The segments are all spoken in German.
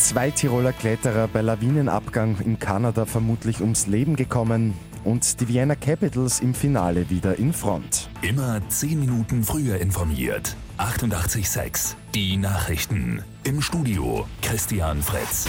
Zwei Tiroler Kletterer bei Lawinenabgang in Kanada vermutlich ums Leben gekommen und die Vienna Capitals im Finale wieder in Front. Immer 10 Minuten früher informiert. 88.6 Die Nachrichten. Im Studio Christian Fritz.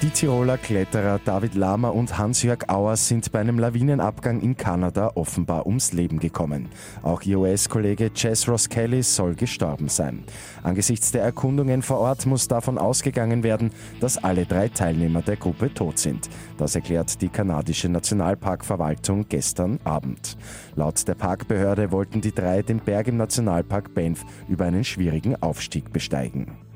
Die Tiroler Kletterer David Lama und Hans-Jörg Auer sind bei einem Lawinenabgang in Kanada offenbar ums Leben gekommen. Auch ihr US-Kollege Jess Ross Kelly soll gestorben sein. Angesichts der Erkundungen vor Ort muss davon ausgegangen werden, dass alle drei Teilnehmer der Gruppe tot sind. Das erklärt die kanadische Nationalparkverwaltung gestern Abend. Laut der Parkbehörde wollten die drei den Berg im Nationalpark Banff über einen schwierigen Aufstieg besteigen.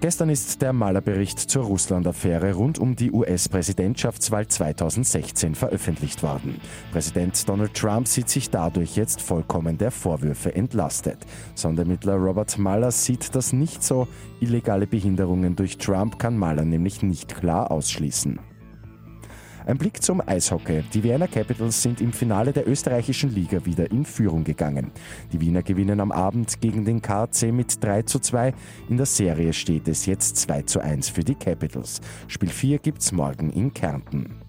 Gestern ist der Malerbericht zur Russland-Affäre rund um die US-Präsidentschaftswahl 2016 veröffentlicht worden. Präsident Donald Trump sieht sich dadurch jetzt vollkommen der Vorwürfe entlastet. Sondermittler Robert Mueller sieht das nicht so. Illegale Behinderungen durch Trump kann Mueller nämlich nicht klar ausschließen. Ein Blick zum Eishockey. Die Vienna Capitals sind im Finale der österreichischen Liga wieder in Führung gegangen. Die Wiener gewinnen am Abend gegen den KC mit 3 zu 2. In der Serie steht es jetzt 2 zu 1 für die Capitals. Spiel 4 gibt's morgen in Kärnten.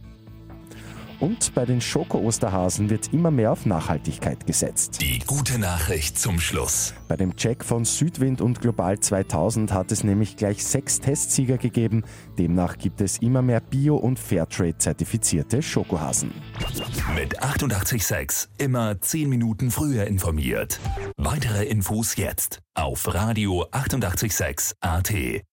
Und bei den Schoko-Osterhasen wird immer mehr auf Nachhaltigkeit gesetzt. Die gute Nachricht zum Schluss. Bei dem Check von Südwind und Global 2000 hat es nämlich gleich sechs Testsieger gegeben. Demnach gibt es immer mehr Bio- und Fairtrade-zertifizierte Schokohasen. Mit 886 immer 10 Minuten früher informiert. Weitere Infos jetzt auf Radio 886 AT.